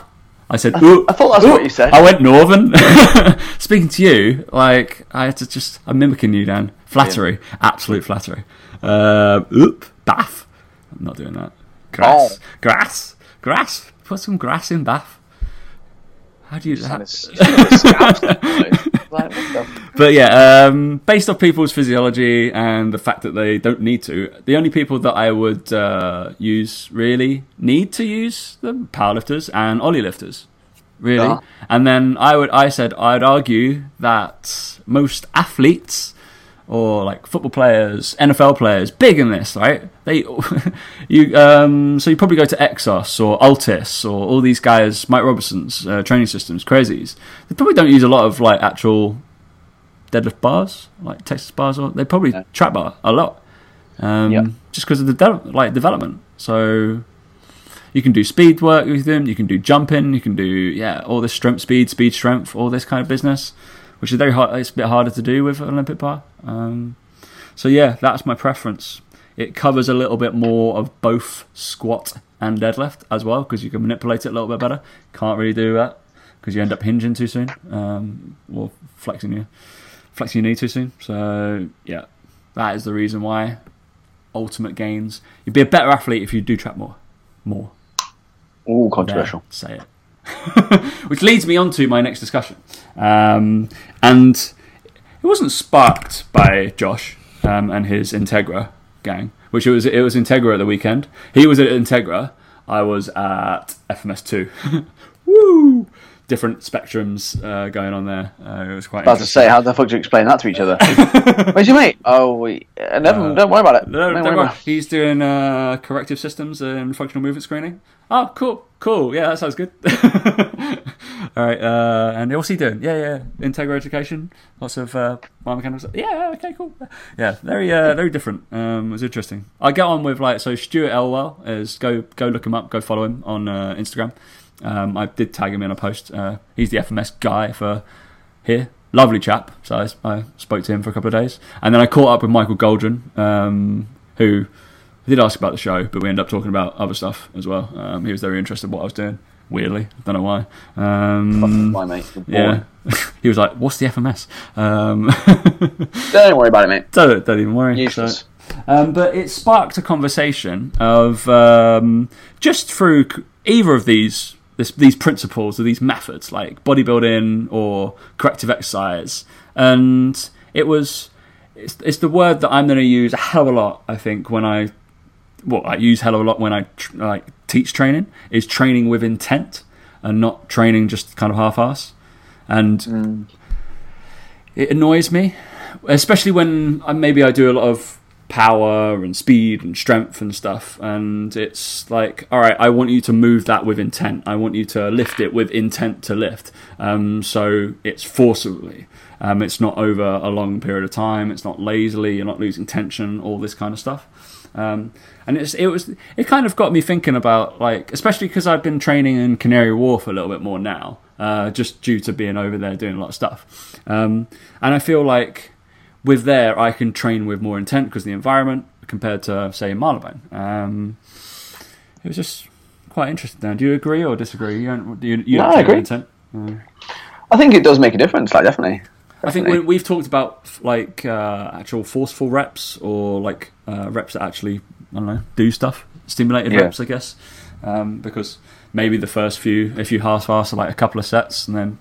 I said. "Ooh, I thought that's ooh." what you said. I went northern. <laughs> Speaking to you, like I had to just. I'm mimicking you, Dan. Flattery, absolute flattery. Uh, oop, bath. I'm not doing that. Grass, Oh. grass, grass. Put some grass in bath. How do you? Kind How, of- you sound like a scout, <laughs> like, what the- but yeah, um, based off people's physiology and the fact that they don't need to, the only people that I would uh, use really need to use the powerlifters and ollie lifters, really. Yeah. And then I would, I said, I'd argue that most athletes or like football players, NFL players, big in this, right? They, <laughs> you, um, so you probably go to Exos or Altis or all these guys, Mike Robertson's uh, training systems, crazies. They probably don't use a lot of like actual deadlift bars, like Texas bars, or they probably Yeah. trap bar a lot, um, Yeah. just because of the de- like development. So you can do speed work with them, you can do jumping, you can do yeah, all this strength, speed, speed, strength, all this kind of business, which is very hard. It's a bit harder to do with Olympic bar. Um, so yeah, that's my preference. It covers a little bit more of both squat and deadlift as well because you can manipulate it a little bit better. Can't really do that because you end up hinging too soon um, or flexing your flexing your knee too soon. So yeah, that is the reason why ultimate gains. You'd be a better athlete if you do trap more. More. There, controversial. say it. <laughs> Which leads me on to my next discussion. Um, and it wasn't sparked by Josh um, and his Integra gang, which it was, it was Integra at the weekend. He was at Integra. I was at FMS2. <laughs> Woo! Different spectrums uh, going on there. Uh, it was quite About to say, how the fuck do you explain that to each other? <laughs> Where's your mate? Oh, we, uh, never, don't worry about it. No, Don't don't worry worry. He's doing uh, corrective systems and functional movement screening. Oh, cool, cool. Yeah, that sounds good. <laughs> All right, uh, and what's he doing? Yeah, yeah, Integra education, lots of uh. Yeah, okay, cool. Yeah, very, uh, very different. Um, it was interesting. I get on with like so. Stuart Elwell is go go look him up, go follow him on uh, Instagram. Um, I did tag him in a post. Uh, he's the FMS guy for here. Lovely chap. So I, I spoke to him for a couple of days, and then I caught up with Michael Goldrin, um, who I did ask about the show, but we ended up talking about other stuff as well. Um, he was very interested in what I was doing. Weirdly, I don't know why. Um, Why, mate? Yeah, <laughs> he was like, "What's the FMS?" Um, <laughs> Don't worry about it, mate. don't, don't even worry. Useless. So- um, but it sparked a conversation of um, just through either of these this, these principles or these methods, like bodybuilding or corrective exercise, and it was it's, it's the word that I'm going to use a hell of a lot. I think when I well, I use hell of a lot when I tr- like teach training is training with intent and not training just kind of half-ass. And it annoys me, especially when I, maybe I do a lot of power and speed and strength and stuff, and it's like, all right, I want you to move that with intent. I want you to lift it with intent to lift. Um, so it's forcibly. Um, it's not over a long period of time. It's not lazily. You're not losing tension. All this kind of stuff. Um, and it's, it was it kind of got me thinking about like especially because I've been training in Canary Wharf a little bit more now, uh, just due to being over there doing a lot of stuff. Um, and I feel like with there I can train with more intent because the environment compared to say Marylebone. Um, it was just quite interesting. Now, do you agree or disagree? You don't, you, you No, don't I agree. intent. I think it does make a difference. Like, definitely. I think we, we've talked about like uh, actual forceful reps or like uh, reps that actually I don't know do stuff, stimulated Yeah. reps, I guess, um, because maybe the first few, if you half-ass like a couple of sets and then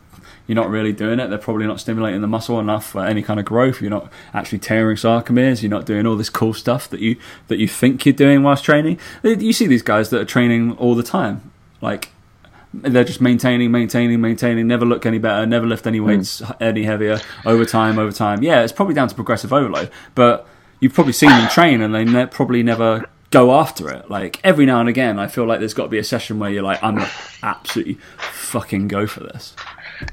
you're not really doing it, they're probably not stimulating the muscle enough for any kind of growth. You're not actually tearing sarcomeres. You're not doing all this cool stuff that you that you think you're doing whilst training. You see these guys that are training all the time, like they're just maintaining, maintaining, maintaining. Never look any better. Never lift any weights any heavier. Over time, over time. Yeah, it's probably down to progressive overload. But you've probably seen them train, and they ne- probably never go after it. Like every now and again, I feel like there's got to be a session where you're like, I'm gonna absolutely fucking go for this.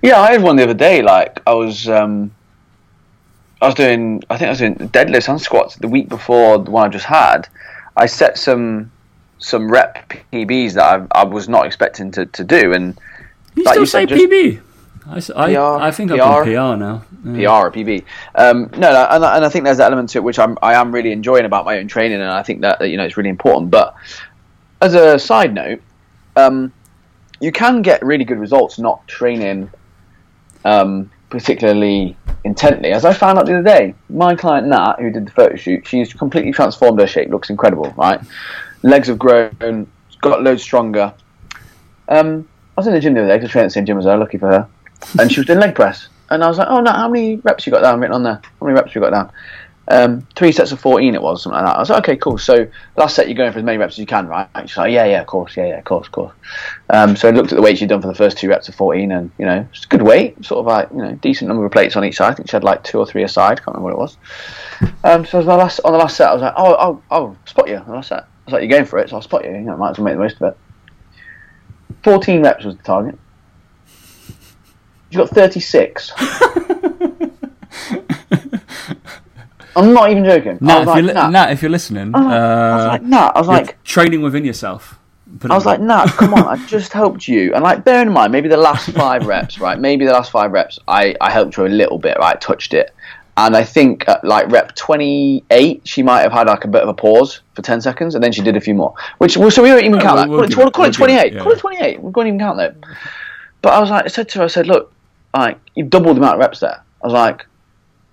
Yeah, I had one the other day. Like, I was, um, I was doing, I think I was doing deadlifts and squats the week before the one I just had. I set some some rep PBs that I, I was not expecting to, to do, and You Like still you say said, PB? I, PR, I think I've PR. PR now. Yeah. PR or PB. Um, no, no, and, I- and I think there's an element to it which I'm I am really enjoying about my own training, and I think that that, you know it's really important. But as a side note, um, you can get really good results not training um, particularly intently. As I found out the other day, my client Nat, who did the photo shoot, she's completely transformed her shape. Looks incredible, right? Legs have grown, got loads stronger. Um, I was in the gym the other day because I trained at the same gym as her. Lucky for her, and she was doing leg press. And I was like, "Oh, Nat, how many reps you got down?" Written on there. How many reps you got down? Um, three sets of fourteen. It was something like that. I was like, "Okay, cool." So last set, you're going for as many reps as you can, right? She's like, "Yeah, yeah, of course, yeah, yeah, of course, of course." Um, so I looked at the weight she'd done for the first two reps of fourteen, and you know, it's a good weight, sort of like you know, decent number of plates on each side. I think she had like two or three aside. Can't remember what it was. Um, so as my last on the last set, I was like, "Oh, I'll, I'll spot you." On the last set, was like, "You're going for it, so I'll spot you. You know, might as well make the most of it." Fourteen reps was the target. You got thirty-six. <laughs> I'm not even joking. Nat, if, like, you're li- nah. If you're listening, I was like, I was uh, like, nah. I was like, training within yourself. Put I was like, nah, come on, I <laughs> just helped you. And like, bear in mind, maybe the last five reps, right? Maybe the last five reps, I, I helped you a little bit, right? Touched it. And I think at like rep 28, she might have had like a bit of a pause for 10 seconds, and then she did a few more. Which, well, so we won't even Yeah, count that. we'll Call it, call, it- call it we'll give it, 28. yeah. Call it 28. We won't even count that. But I was like, I said to her, I said, look, like, you've doubled the amount of reps there. I was like,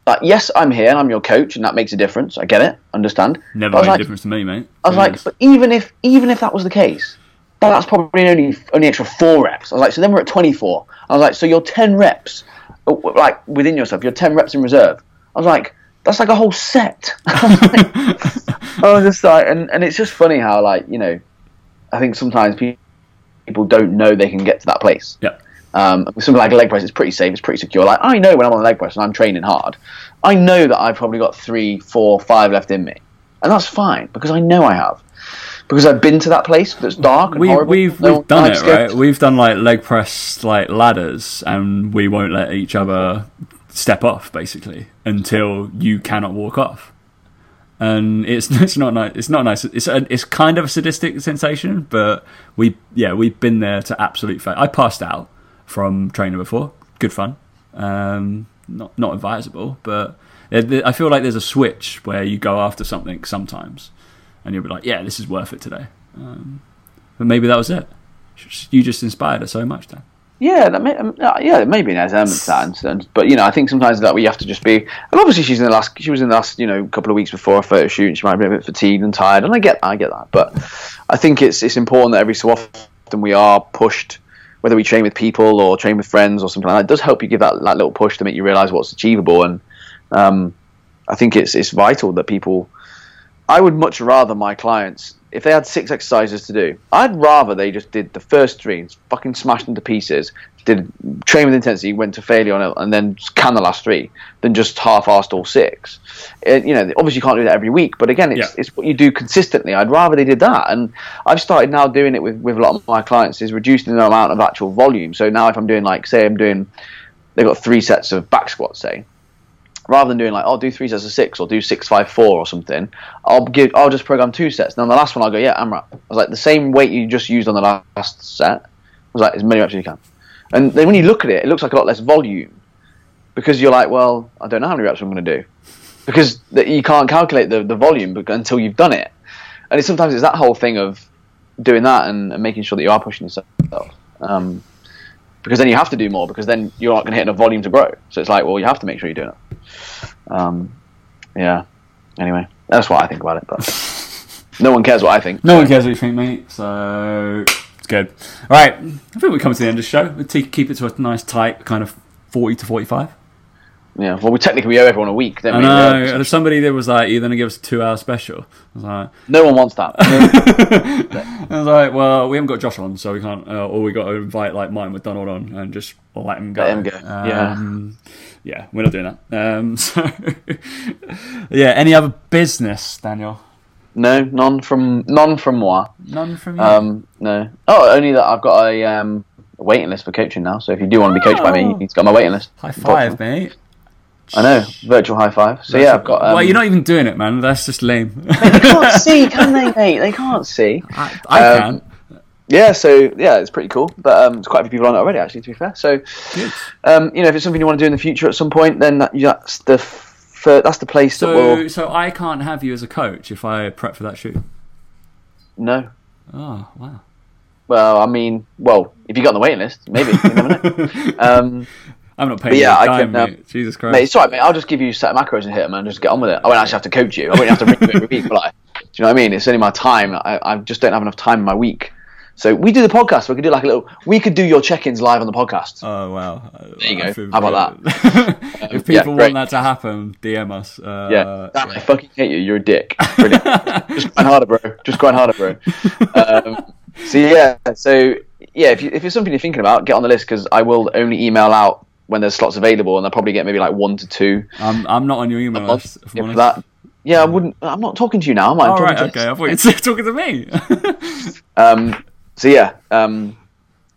like, yes, I'm here and I'm your coach, and that makes a difference. I get it, understand. Never But I was made a difference to me, mate. I was like, but even if even if that was the case, that's probably only only extra four reps. I was like, so then we're at 24. I was like, so you're 10 reps, uh, like within yourself, you're 10 reps in reserve. I was like, that's like a whole set. <laughs> I was just like, and, and it's just funny how like you know, I think sometimes pe- people don't know they can get to that place. yeah, Um, something like a leg press, is pretty safe, it's pretty secure. Like I know when I'm on a leg press and I'm training hard, I know that I've probably got three, four, five left in me, and that's fine because I know I have because I've been to that place that's dark and we, horrible. we've No we've done it right. We've done like leg press like ladders, and we won't let each other step off basically until you cannot walk off. And it's <laughs> it's not nice. It's not nice. It's a, it's kind of a sadistic sensation, but we yeah we've been there to absolute fail. I passed out from training before. Good fun. Um, not not advisable, but I feel like there's a switch where you go after something sometimes, and you'll be like, yeah, this is worth it today. Um, but maybe that was it. You just inspired us so much, Dan. Yeah, that may, um, uh, yeah, maybe there's elements to that, and- and- but you know, I think sometimes that we have to just be. And obviously, she's in the last. She was in the last, you know, couple of weeks before a photo shoot, and she might be a bit fatigued and tired, and I get, I get that. But I think it's it's important that every so often we are pushed, whether we train with people or train with friends or something like that. It does help you give that, that little push to make you realise what's achievable, and um, I think it's it's vital that people. I would much rather my clients, if they had six exercises to do, I'd rather they just did the first three and fucking smashed them to pieces, did train with intensity, went to failure on it, and then can the last three, than just half-assed all six. It, you know, obviously you can't do that every week, but again, it's, Yeah. it's what you do consistently. I'd rather they did that, and I've started now doing it with, with a lot of my clients is reducing the amount of actual volume. So now if I'm doing like, say I'm doing, they've got three sets of back squats, say, rather than doing like I'll do three sets of six or do six five four or something, I'll give I'll just program two sets. And on the last one I'll go, yeah, AMRAP. I was like the same weight you just used on the last set. I was like as many reps as you can. And then when you look at it, it looks like a lot less volume because you're like, well, I don't know how many reps I'm going to do because the, you can't calculate the, the volume until you've done it. And it's, sometimes it's that whole thing of doing that and, and making sure that you are pushing yourself. Um, because then you have to do more because then you're not going to hit enough volume to grow. So it's like, well, you have to make sure you're doing it. Um, yeah. Anyway, that's what I think about it. But <laughs> no one cares what I think. No one cares what you think, mate. So it's good. All right, I think we're coming to the end of the show. We'll keep it to a nice tight kind of forty to forty-five. Yeah. Well, we technically we owe everyone a week. Don't I we? know. Yeah. And somebody there was like, "You're going to give us a two-hour special," I was like, No one wants that. <laughs> I was like, "Well, we haven't got Josh on, so we can't, uh, or we got to invite like Mike McDonald on and just let him go." Let him go, yeah. Um, yeah, we're not doing that. Um, <laughs> so, yeah. Any other business, Daniel? no, none from none from moi. None from you. Um, no. Oh, only that I've got a um waiting list for coaching now. So if you do want to be coached by me, you need to go my waiting list. High five, mate. I know, virtual high five. So yeah, I've got. Um, well, you're not even doing it, man. That's just lame. They can't <laughs> see, can they, mate? They can't see. I, I Um, can. Yeah, so yeah, it's pretty cool. But um, there's quite a few people on it already, actually. To be fair, so um, you know, if it's something you want to do in the future at some point, then that, that's the f- that's the place that So, will. so I can't have you as a coach if I prep for that shoot. No, Oh wow. well, I mean, well, if you got on the waiting list, maybe. You know. <laughs> Um, I'm not paying But yeah, I dime, can, um, mate. Jesus Christ. mate, it's alright, mate. I'll just give you a set of macros and hit them and just get on with it. I won't actually have to coach you. I won't have to ring you every week. But like, do you know what I mean? It's only my time. I, I just don't have enough time in my week. So we do the podcast. We could do like a little. We could do your check-ins live on the podcast. Oh wow! There you I go. How about good. <laughs> if Um, people yeah, want great. that to happen, DM us. Uh, yeah, Damn, I fucking hate you. You're a dick. Brilliant. <laughs> just grind harder, bro. Just grind harder, bro. Um, so yeah, so yeah, if you, if it's something you're thinking about, get on the list because I will only email out when there's slots available, and I'll probably get maybe like one to two I'm, I'm not on your email list. If yeah, I'm for honest. that. Yeah, I wouldn't. I'm not talking to you now. Am I? All talking right, okay. I thought you were <laughs> talking to me. <laughs> Um, so yeah, um,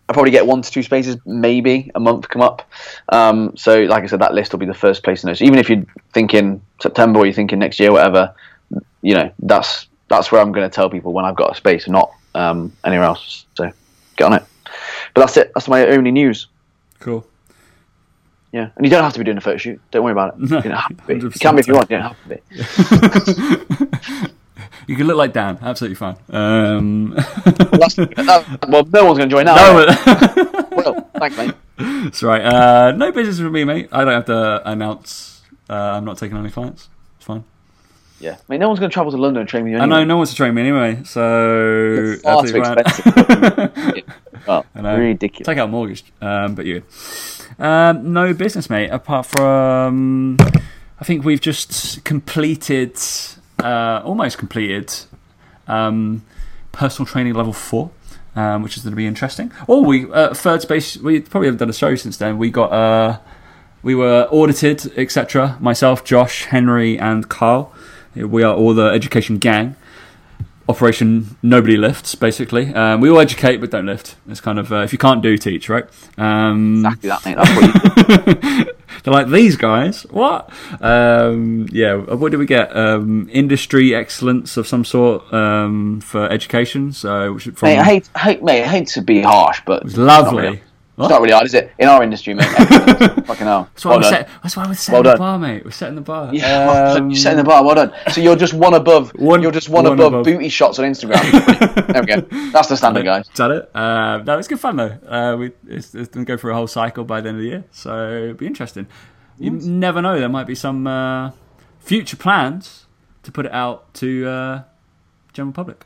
I probably get one to two spaces, maybe a month come up. Um, so like I said, that list will be the first place to know. So even if you're thinking September or you're thinking next year, whatever, you know, that's that's where I'm going to tell people when I've got a space, not um, anywhere else. So get on it. But that's it. That's my only news. cool. Yeah, and you don't have to be doing a photo shoot. Don't worry about it. No, you don't have to be. You 100% <laughs> can be if you want. You don't have to be. You can look like Dan. Absolutely fine. Um, Well, <laughs> well no one's going to join now. no, right? <laughs> Well, thanks, mate. That's right. Uh, no business with me, mate. I don't have to announce Uh, I'm not taking any clients. It's fine. Yeah, I mean, no one's going to travel to London and train with you I know no one's wants to train me anyway, so far too absolutely expensive. <laughs> <laughs> oh, I know. ridiculous. Take out a mortgage, um, but you. Um, no business, mate. Apart from, I think we've just completed, uh, almost completed, um, personal training level four, um, which is going to be interesting. Oh, we uh, third space. We probably haven't done a show since then. We got, uh, we were audited, etc. Myself, Josh, Henry, and Carl. We are all the education gang. Operation Nobody Lifts, basically. Um, we all educate but don't lift. It's kind of uh, if you can't do, teach, right? Um, Exactly that, mate. That's what you <laughs> they're like these guys. What? Um, yeah. What did we get? Um, industry excellence of some sort um, for education. So from, Mate, I hate, hate, mate, I hate to be harsh, but it was lovely. It's It's not really hard, is it? In our industry, mate. <laughs> Fucking hell. That's why, Well we're set, that's why we're setting Well the bar, mate. We're setting the bar. Yeah. Um, you're setting the bar. Well done. So you're just one above. One- you're just one, one above, above. booty shots on Instagram. <laughs> there we go. That's the standard, guys. Is that it? Uh, no, it's good fun though. Uh, we, it's, it's going to go through a whole cycle by the end of the year, so it'll be interesting. You never know. There might be some uh, future plans to put it out to uh, general public.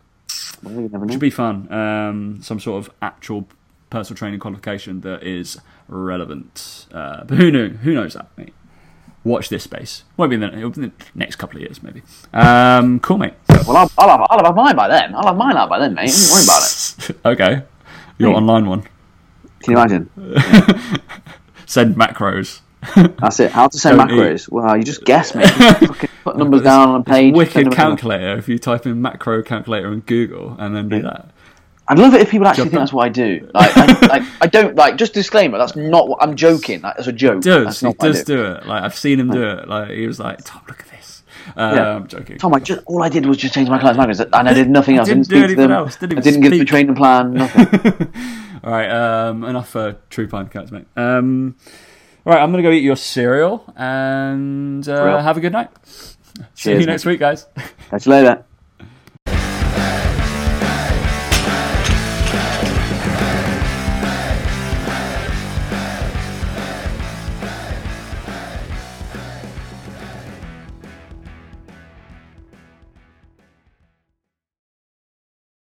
Well, you never know. Which would be fun. Um, some sort of actual personal training qualification that is relevant. Uh, but who knew? Who knows that, mate? Watch this space. Won't be in the, be in the next couple of years, maybe. Um, cool, mate. Well, I'll, I'll, have, I'll have mine by then. I'll have mine out by then, mate. Don't worry about it. <laughs> okay. Your online one. Can you imagine? <laughs> Send macros. <laughs> That's it. How to say Don't eat. macros? Well, you just guess, mate. Just put numbers down on a page. send Wicked calculator. If you type in macro calculator in Google and then do that. I'd love it if people actually think that's what I do. Like, I, <laughs> like, I don't like. Just disclaimer. That's not what I'm joking. Like, that's a joke. Does That's he I does do. do it? Like I've seen him do it. Like he was like, Tom, look at this. Uh, Yeah. I'm joking. Tom, I just all I did was just change my client's macros, and I did nothing else. I didn't didn't, do speak to anything them. else, didn't I didn't give them a training plan. <laughs> Nothing. All right, um, enough for true pine counts, mate. Um, all right, I'm gonna go eat your cereal and uh, have a good night. See you next week, guys. Catch you later.